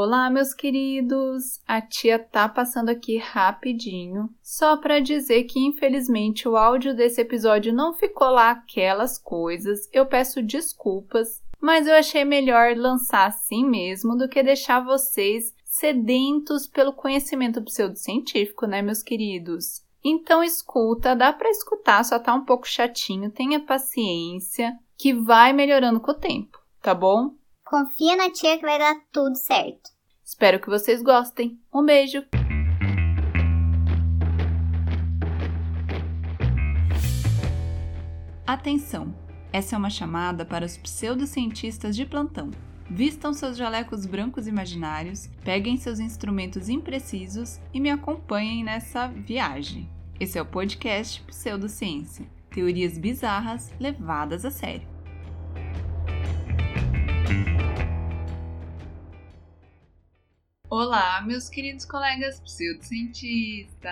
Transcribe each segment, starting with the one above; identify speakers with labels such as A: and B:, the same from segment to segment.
A: Olá, meus queridos! A tia tá passando aqui rapidinho, só para dizer que infelizmente o áudio desse episódio não ficou lá aquelas coisas. Eu peço desculpas, mas eu achei melhor lançar assim mesmo do que deixar vocês sedentos pelo conhecimento pseudocientífico, né, meus queridos? Então escuta, dá para escutar, só tá um pouco chatinho, tenha paciência, que vai melhorando com o tempo, tá bom?
B: Confia na tia que vai dar tudo certo.
A: Espero que vocês gostem. Um beijo! Atenção! Essa é uma chamada para os pseudocientistas de plantão. Vistam seus jalecos brancos imaginários, peguem seus instrumentos imprecisos e me acompanhem nessa viagem. Esse é o podcast Pseudociência teorias bizarras levadas a sério. Olá, meus queridos colegas pseudocientistas!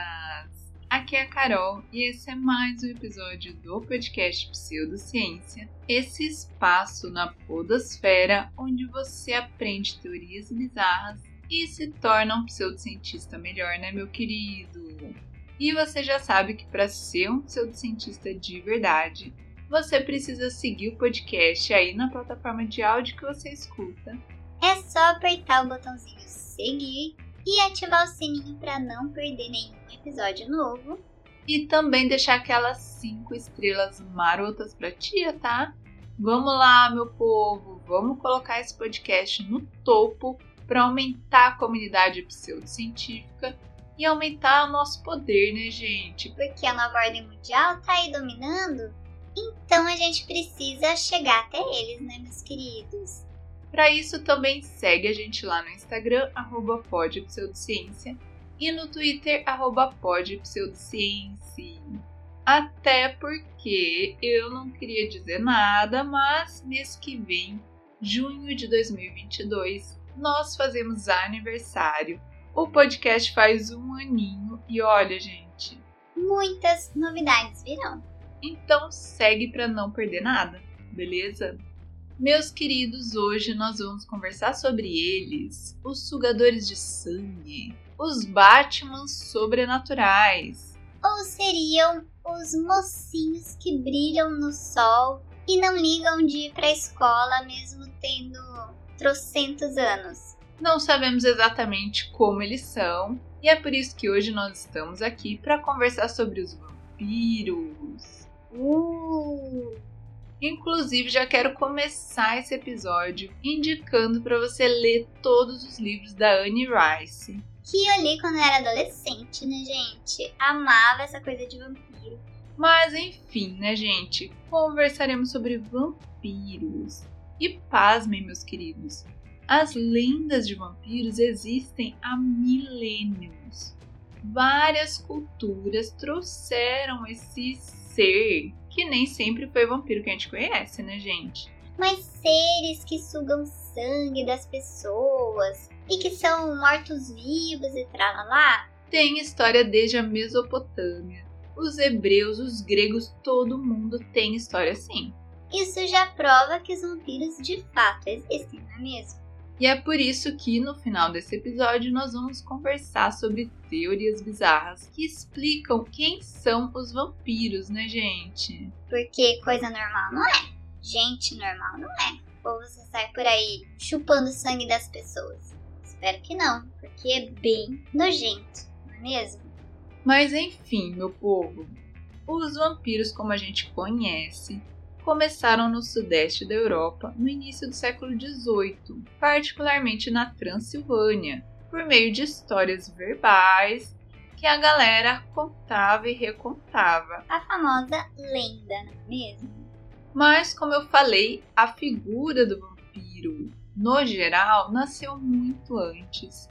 A: Aqui é a Carol e esse é mais um episódio do podcast Pseudociência, esse espaço na podosfera onde você aprende teorias bizarras e se torna um pseudocientista melhor, né, meu querido? E você já sabe que para ser um pseudocientista de verdade, você precisa seguir o podcast aí na plataforma de áudio que você escuta.
B: É só apertar o botãozinho seguir e ativar o sininho para não perder nenhum episódio novo.
A: E também deixar aquelas 5 estrelas marotas pra tia, tá? Vamos lá, meu povo, vamos colocar esse podcast no topo para aumentar a comunidade pseudocientífica e aumentar o nosso poder, né, gente?
B: Porque a nova ordem mundial tá aí dominando, então a gente precisa chegar até eles, né, meus queridos?
A: Para isso, também segue a gente lá no Instagram, arroba podpseudociência, e no Twitter, arroba podpseudociência. Até porque eu não queria dizer nada, mas mês que vem, junho de 2022, nós fazemos aniversário. O podcast faz um aninho e olha, gente,
B: muitas novidades virão.
A: Então segue para não perder nada, beleza? Meus queridos, hoje nós vamos conversar sobre eles, os sugadores de sangue, os Batmans sobrenaturais.
B: Ou seriam os mocinhos que brilham no sol e não ligam de ir pra escola mesmo tendo trocentos anos.
A: Não sabemos exatamente como eles são, e é por isso que hoje nós estamos aqui para conversar sobre os vampiros.
B: Uh!
A: Inclusive, já quero começar esse episódio indicando para você ler todos os livros da Anne Rice.
B: Que eu li quando eu era adolescente, né, gente? Amava essa coisa de vampiro.
A: Mas enfim, né, gente? Conversaremos sobre vampiros. E pasmem, meus queridos, as lendas de vampiros existem há milênios. Várias culturas trouxeram esse ser que nem sempre foi o vampiro que a gente conhece, né, gente?
B: Mas seres que sugam sangue das pessoas e que são mortos-vivos e tralalá.
A: Tem história desde a Mesopotâmia. Os hebreus, os gregos, todo mundo tem história assim.
B: Isso já prova que os vampiros de fato existem, não é mesmo?
A: E é por isso que no final desse episódio nós vamos conversar sobre teorias bizarras que explicam quem são os vampiros, né, gente?
B: Porque coisa normal não é. Gente normal não é. Ou você sai por aí chupando sangue das pessoas. Espero que não, porque é bem nojento, não é mesmo?
A: Mas enfim, meu povo, os vampiros como a gente conhece começaram no sudeste da Europa no início do século XVIII, particularmente na Transilvânia, por meio de histórias verbais que a galera contava e recontava.
B: A famosa lenda, não é mesmo?
A: Mas, como eu falei, a figura do vampiro, no geral, nasceu muito antes.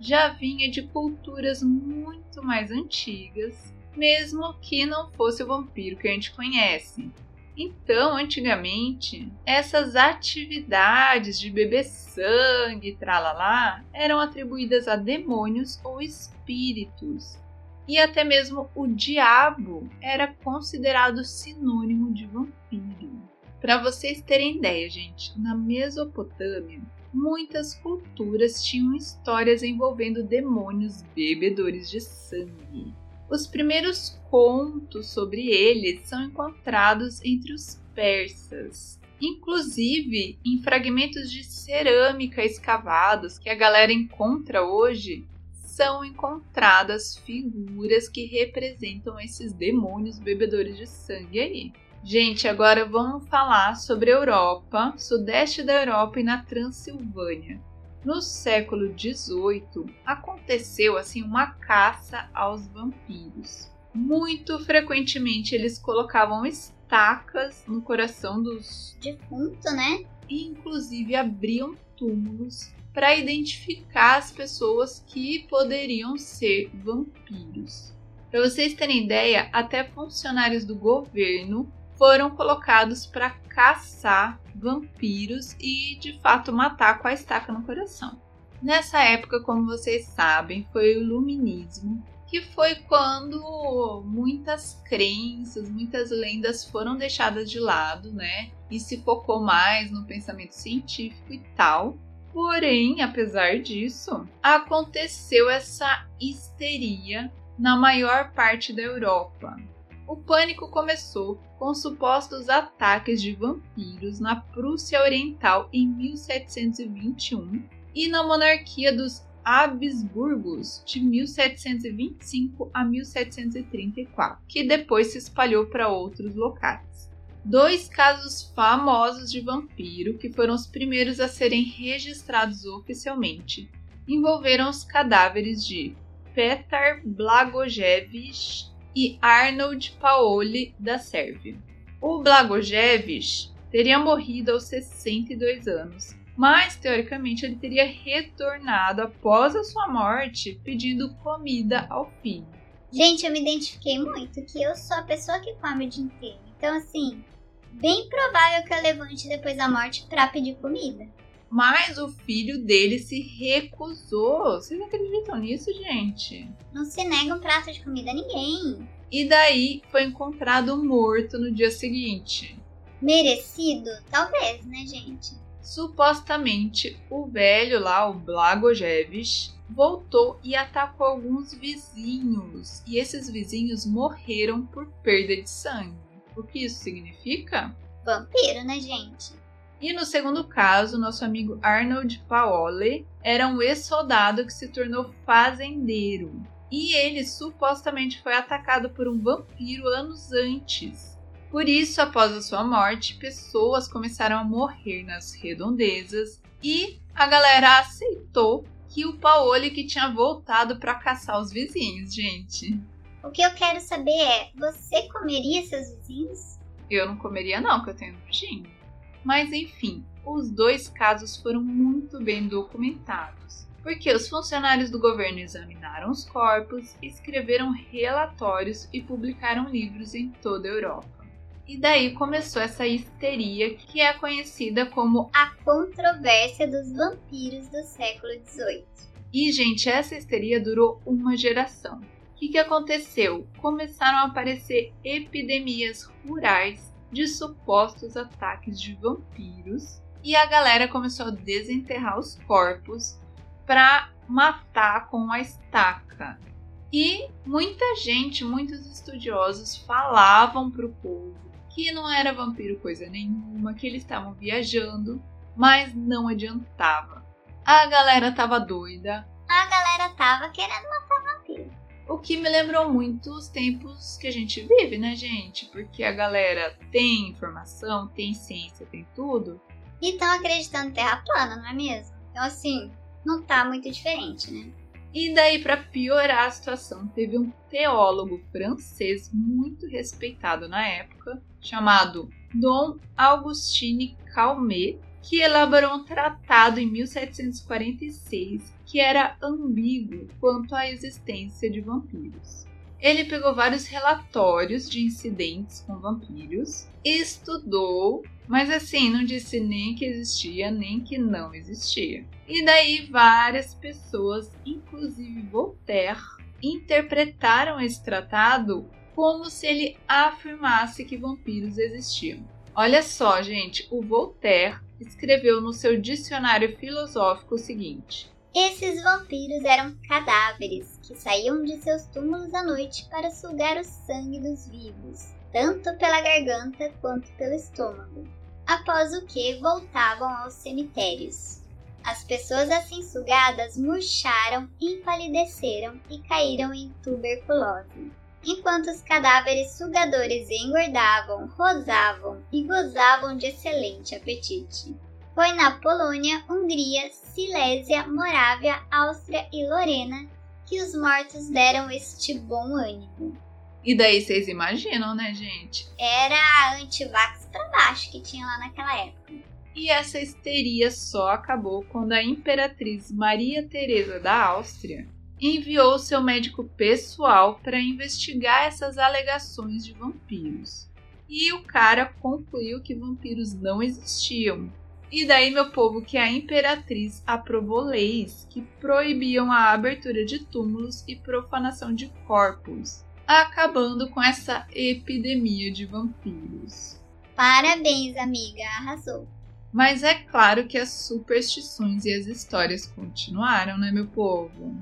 A: Já vinha de culturas muito mais antigas, mesmo que não fosse o vampiro que a gente conhece. Então, antigamente, essas atividades de beber sangue, tralalá, eram atribuídas a demônios ou espíritos. E até mesmo o diabo era considerado sinônimo de vampiro. Para vocês terem ideia, gente, na Mesopotâmia, muitas culturas tinham histórias envolvendo demônios bebedores de sangue. Os primeiros contos sobre eles são encontrados entre os persas, inclusive em fragmentos de cerâmica escavados que a galera encontra hoje. São encontradas figuras que representam esses demônios bebedores de sangue aí. Gente, agora vamos falar sobre a Europa, sudeste da Europa e na Transilvânia. No século XVIII aconteceu assim uma caça aos vampiros. Muito frequentemente eles colocavam estacas no coração dos
B: defuntos, né?
A: E inclusive abriam túmulos para identificar as pessoas que poderiam ser vampiros. Para vocês terem ideia, até funcionários do governo foram colocados para caçar vampiros e de fato matar com a estaca no coração. Nessa época, como vocês sabem, foi o Iluminismo, que foi quando muitas crenças, muitas lendas foram deixadas de lado, né? E se focou mais no pensamento científico e tal. Porém, apesar disso, aconteceu essa histeria na maior parte da Europa. O pânico começou com supostos ataques de vampiros na Prússia Oriental em 1721 e na monarquia dos Habsburgos de 1725 a 1734, que depois se espalhou para outros locais. Dois casos famosos de vampiro, que foram os primeiros a serem registrados oficialmente, envolveram os cadáveres de Petar Blagojevich e Arnold Paoli da Sérvia. O Blagojevich teria morrido aos 62 anos, mas teoricamente ele teria retornado após a sua morte pedindo comida ao filho.
B: Gente, eu me identifiquei muito que eu sou a pessoa que come o dia inteiro. Então, assim, bem provável que eu levante depois da morte para pedir comida.
A: Mas o filho dele se recusou. Vocês acreditam nisso, gente?
B: Não se nega um prato de comida a ninguém.
A: E daí foi encontrado morto no dia seguinte.
B: Merecido? Talvez, né, gente?
A: Supostamente, o velho lá, o Blagojevich, voltou e atacou alguns vizinhos. E esses vizinhos morreram por perda de sangue. O que isso significa?
B: Vampiro, né, gente?
A: E no segundo caso, nosso amigo Arnold Paoli era um ex-soldado que se tornou fazendeiro. E ele supostamente foi atacado por um vampiro anos antes. Por isso, após a sua morte, pessoas começaram a morrer nas redondezas e a galera aceitou que o Paoli que tinha voltado para caçar os vizinhos, gente.
B: O que eu quero saber é, você comeria seus vizinhos?
A: Eu não comeria não, que eu tenho nojinho. Mas enfim, os dois casos foram muito bem documentados, porque os funcionários do governo examinaram os corpos, escreveram relatórios e publicaram livros em toda a Europa. E daí começou essa histeria que é conhecida como
B: a controvérsia dos vampiros do século XVIII.
A: E, gente, essa histeria durou uma geração. O que, que aconteceu? Começaram a aparecer epidemias rurais de supostos ataques de vampiros e a galera começou a desenterrar os corpos para matar com a estaca. E muita gente, muitos estudiosos falavam para o povo que não era vampiro coisa nenhuma, que eles estavam viajando, mas não adiantava. A galera tava doida.
B: A galera tava querendo matar.
A: O que me lembrou muito os tempos que a gente vive, né, gente? Porque a galera tem informação, tem ciência, tem tudo.
B: E estão acreditando em terra plana, não é mesmo? Então, assim, não tá muito diferente, né?
A: E daí, para piorar a situação, teve um teólogo francês muito respeitado na época, chamado Dom Augustine Calmet, que elaborou um tratado em 1746 que era ambíguo quanto à existência de vampiros. Ele pegou vários relatórios de incidentes com vampiros, estudou, mas assim, não disse nem que existia nem que não existia. E daí várias pessoas, inclusive Voltaire, interpretaram esse tratado como se ele afirmasse que vampiros existiam. Olha só, gente, o Voltaire escreveu no seu dicionário filosófico o seguinte:
B: Esses vampiros eram cadáveres que saíam de seus túmulos à noite para sugar o sangue dos vivos, tanto pela garganta quanto pelo estômago, após o que voltavam aos cemitérios. As pessoas assim sugadas murcharam, empalideceram e caíram em tuberculose. Enquanto os cadáveres sugadores engordavam, rosavam e gozavam de excelente apetite. Foi na Polônia, Hungria, Silésia, Morávia, Áustria e Lorena que os mortos deram este bom ânimo.
A: E daí vocês imaginam, né, gente?
B: Era a antivax pra baixo que tinha lá naquela época.
A: E essa histeria só acabou quando a imperatriz Maria Teresa da Áustria enviou seu médico pessoal para investigar essas alegações de vampiros. E o cara concluiu que vampiros não existiam. E daí, meu povo, que a imperatriz aprovou leis que proibiam a abertura de túmulos e profanação de corpos, acabando com essa epidemia de vampiros.
B: Parabéns, amiga, arrasou.
A: Mas é claro que as superstições e as histórias continuaram, né, meu povo?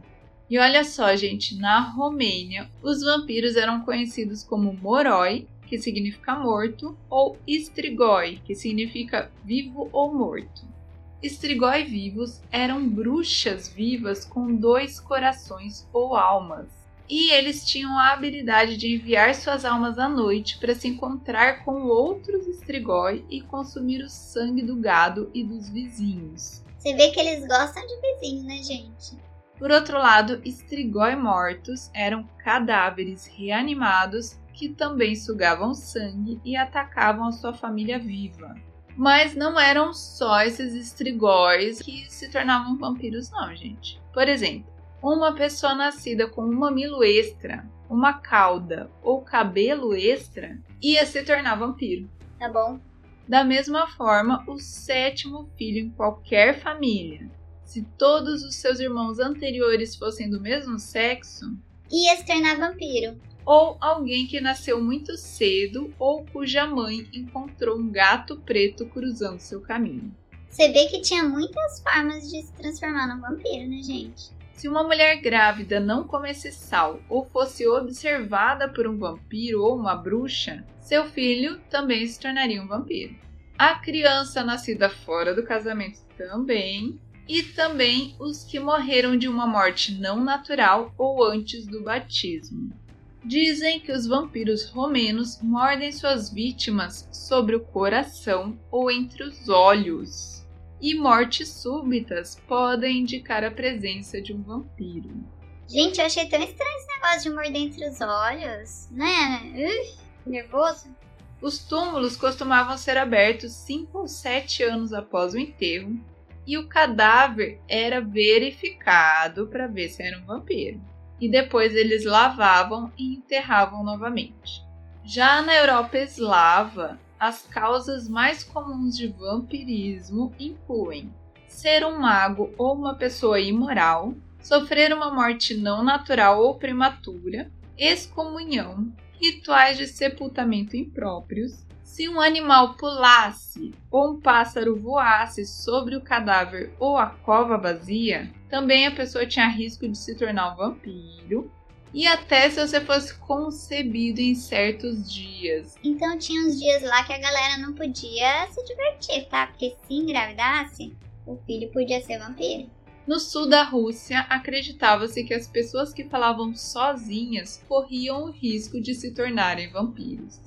A: E olha só, gente, na Romênia, os vampiros eram conhecidos como moroi, que significa morto, ou strigoi, que significa vivo ou morto. Strigoi vivos eram bruxas vivas com dois corações ou almas. E eles tinham a habilidade de enviar suas almas à noite para se encontrar com outros Strigoi e consumir o sangue do gado e dos vizinhos.
B: Você vê que eles gostam de vizinho, né, gente?
A: Por outro lado, estrigói mortos eram cadáveres reanimados que também sugavam sangue e atacavam a sua família viva. Mas não eram só esses estrigóis que se tornavam vampiros, não, gente. Por exemplo, uma pessoa nascida com um mamilo extra, uma cauda ou cabelo extra ia se tornar vampiro.
B: Tá bom.
A: Da mesma forma, o sétimo filho em qualquer família se todos os seus irmãos anteriores fossem do mesmo sexo,
B: ia se tornar vampiro.
A: Ou alguém que nasceu muito cedo ou cuja mãe encontrou um gato preto cruzando seu caminho.
B: Você vê que tinha muitas formas de se transformar num vampiro, né, gente?
A: Se uma mulher grávida não comesse sal ou fosse observada por um vampiro ou uma bruxa, seu filho também se tornaria um vampiro. A criança nascida fora do casamento também, e também os que morreram de uma morte não natural ou antes do batismo. Dizem que os vampiros romenos mordem suas vítimas sobre o coração ou entre os olhos. E mortes súbitas podem indicar a presença de um vampiro.
B: Gente, eu achei tão estranho esse negócio de morder entre os olhos, né? Nervoso.
A: Os túmulos costumavam ser abertos 5 ou 7 anos após o enterro e o cadáver era verificado para ver se era um vampiro. E depois eles lavavam e enterravam novamente. Já na Europa eslava, as causas mais comuns de vampirismo incluem ser um mago ou uma pessoa imoral, sofrer uma morte não natural ou prematura, excomunhão, rituais de sepultamento impróprios, se um animal pulasse ou um pássaro voasse sobre o cadáver ou a cova vazia, também a pessoa tinha risco de se tornar um vampiro. E até se você fosse concebido em certos dias.
B: Então tinha uns dias lá que a galera não podia se divertir, tá? Porque se engravidasse, o filho podia ser vampiro.
A: No sul da Rússia, acreditava-se que as pessoas que falavam sozinhas corriam o risco de se tornarem vampiros.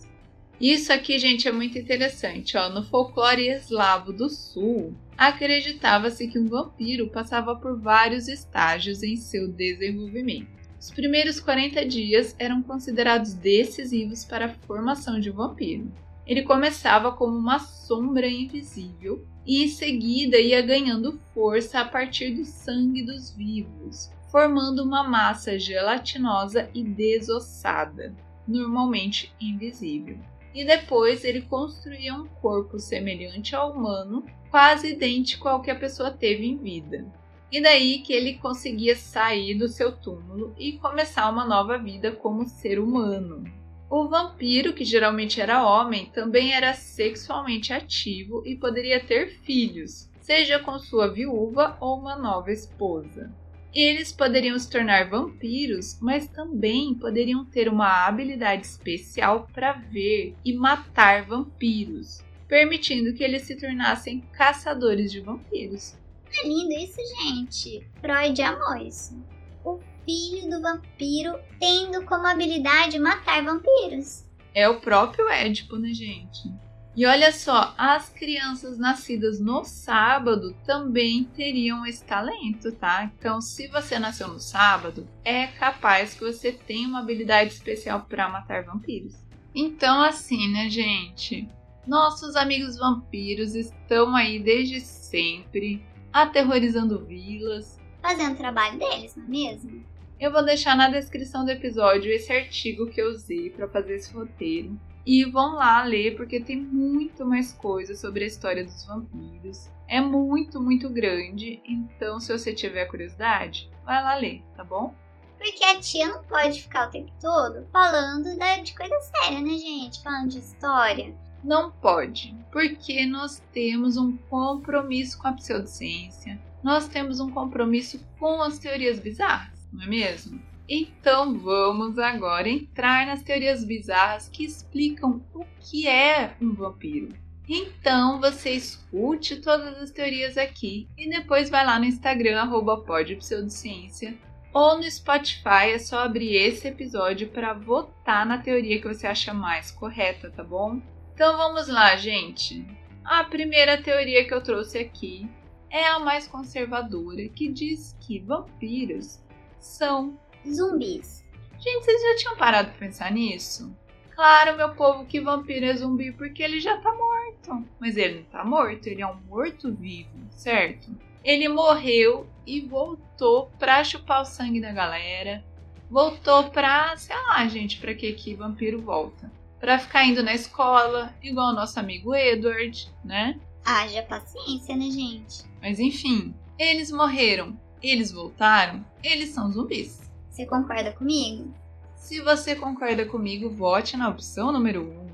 A: Isso aqui, gente, é muito interessante. Ó. No folclore eslavo do sul, acreditava-se que um vampiro passava por vários estágios em seu desenvolvimento. Os primeiros 40 dias eram considerados decisivos para a formação de um vampiro. Ele começava como uma sombra invisível e em seguida ia ganhando força a partir do sangue dos vivos, formando uma massa gelatinosa e desossada, normalmente invisível e depois ele construía um corpo semelhante ao humano, quase idêntico ao que a pessoa teve em vida. E daí que ele conseguia sair do seu túmulo e começar uma nova vida como ser humano. O vampiro, que geralmente era homem, também era sexualmente ativo e poderia ter filhos, seja com sua viúva ou uma nova esposa. Eles poderiam se tornar vampiros, mas também poderiam ter uma habilidade especial para ver e matar vampiros, permitindo que eles se tornassem caçadores de vampiros.
B: É lindo isso, gente. Freud amou isso. O filho do vampiro tendo como habilidade matar vampiros.
A: É o próprio Édipo, né, gente? E olha só, as crianças nascidas no sábado também teriam esse talento, tá? Então, se você nasceu no sábado, é capaz que você tenha uma habilidade especial para matar vampiros. Então, assim, né, gente? Nossos amigos vampiros estão aí desde sempre, aterrorizando vilas.
B: Fazendo o trabalho deles, não é mesmo?
A: Eu vou deixar na descrição do episódio esse artigo que eu usei para fazer esse roteiro. E vão lá ler porque tem muito mais coisa sobre a história dos vampiros. É muito, muito grande, então se você tiver curiosidade, vai lá ler, tá bom?
B: Porque a tia não pode ficar o tempo todo falando de coisa séria, né, gente? Falando de história.
A: Não pode, porque nós temos um compromisso com a pseudociência, nós temos um compromisso com as teorias bizarras não é mesmo? Então vamos agora entrar nas teorias bizarras que explicam o que é um vampiro. Então você escute todas as teorias aqui e depois vai lá no Instagram @podpseudociência ou no Spotify é só abrir esse episódio para votar na teoria que você acha mais correta, tá bom? Então vamos lá, gente. A primeira teoria que eu trouxe aqui é a mais conservadora, que diz que vampiros são
B: zumbis.
A: Gente, vocês já tinham parado pra pensar nisso? Claro, meu povo, que vampiro é zumbi porque ele já tá morto. Mas ele não tá morto, ele é um morto-vivo, certo? Ele morreu e voltou pra chupar o sangue da galera. Voltou pra, sei lá, gente, pra que que vampiro volta? Pra ficar indo na escola, igual o nosso amigo Edward, né?
B: Haja paciência, né, gente?
A: Mas enfim, eles morreram eles voltaram, eles são zumbis.
B: Você concorda comigo?
A: Se você concorda comigo, vote na opção número 1. Um.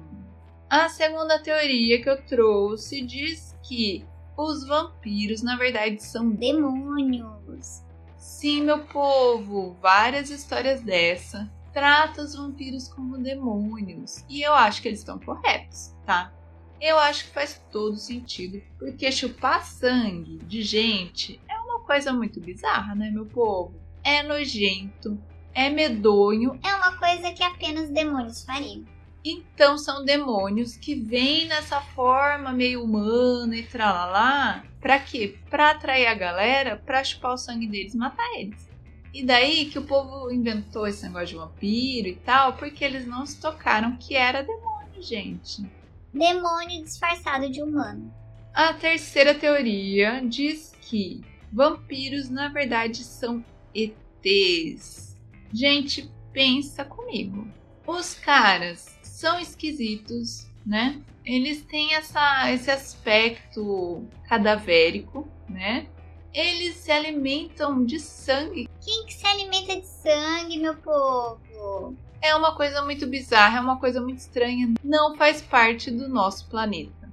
A: A segunda teoria que eu trouxe diz que os vampiros, na verdade, são
B: demônios.
A: Sim, meu povo, várias histórias dessa tratam os vampiros como demônios. E eu acho que eles estão corretos, tá? Eu acho que faz todo sentido, porque chupar sangue de gente coisa muito bizarra, né, meu povo? É nojento, é medonho.
B: É uma coisa que apenas demônios fariam.
A: Então são demônios que vêm nessa forma meio humana e tralalá. Pra quê? Pra atrair a galera, pra chupar o sangue deles e matar eles. E daí que o povo inventou esse negócio de vampiro e tal, porque eles não se tocaram que era demônio, gente.
B: Demônio disfarçado de humano.
A: A terceira teoria diz que Vampiros, na verdade, são ETs. Gente, pensa comigo. Os caras são esquisitos, né? Eles têm essa, esse aspecto cadavérico, né? Eles se alimentam de sangue.
B: Quem que se alimenta de sangue, meu povo?
A: É uma coisa muito bizarra, é uma coisa muito estranha. Não faz parte do nosso planeta.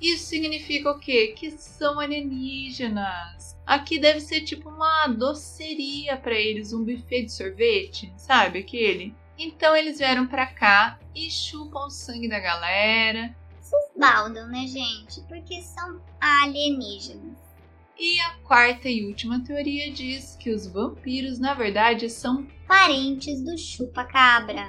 A: Isso significa o quê? Que são alienígenas. Aqui deve ser tipo uma doceria para eles, um buffet de sorvete, sabe aquele? Então eles vieram para cá e chupam o sangue da galera.
B: Se esbaldam, né, gente? Porque são alienígenas.
A: E a quarta e última teoria diz que os vampiros, na verdade, são
B: parentes do chupa-cabra.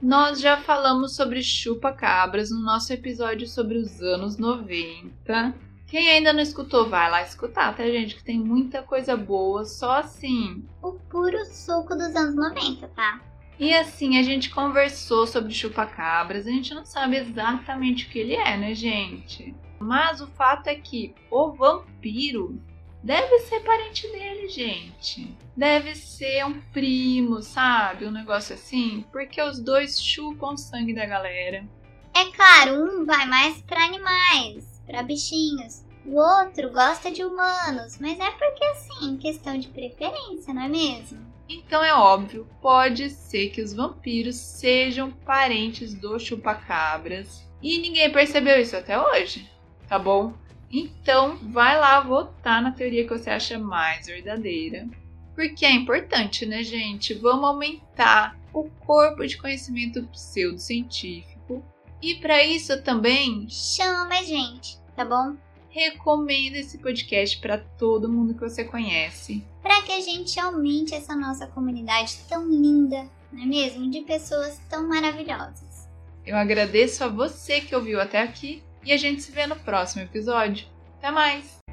A: Nós já falamos sobre chupa-cabras no nosso episódio sobre os anos 90. Quem ainda não escutou, vai lá escutar, tá, gente? Que tem muita coisa boa, só assim.
B: O puro suco dos anos 90, tá?
A: E assim, a gente conversou sobre chupa-cabras, a gente não sabe exatamente o que ele é, né, gente? Mas o fato é que o vampiro Deve ser parente dele, gente. Deve ser um primo, sabe? Um negócio assim. Porque os dois chupam sangue da galera.
B: É claro, um vai mais para animais, para bichinhos. O outro gosta de humanos, mas é porque assim, questão de preferência, não é mesmo?
A: Então é óbvio, pode ser que os vampiros sejam parentes dos chupacabras e ninguém percebeu isso até hoje, tá bom? Então vai lá votar na teoria que você acha mais verdadeira. Porque é importante, né, gente? Vamos aumentar o corpo de conhecimento pseudocientífico. E para isso também
B: chama gente, tá bom?
A: recomenda esse podcast para todo mundo que você conhece.
B: Para que a gente aumente essa nossa comunidade tão linda, não é mesmo? De pessoas tão maravilhosas.
A: Eu agradeço a você que ouviu até aqui e a gente se vê no próximo episódio. Até mais!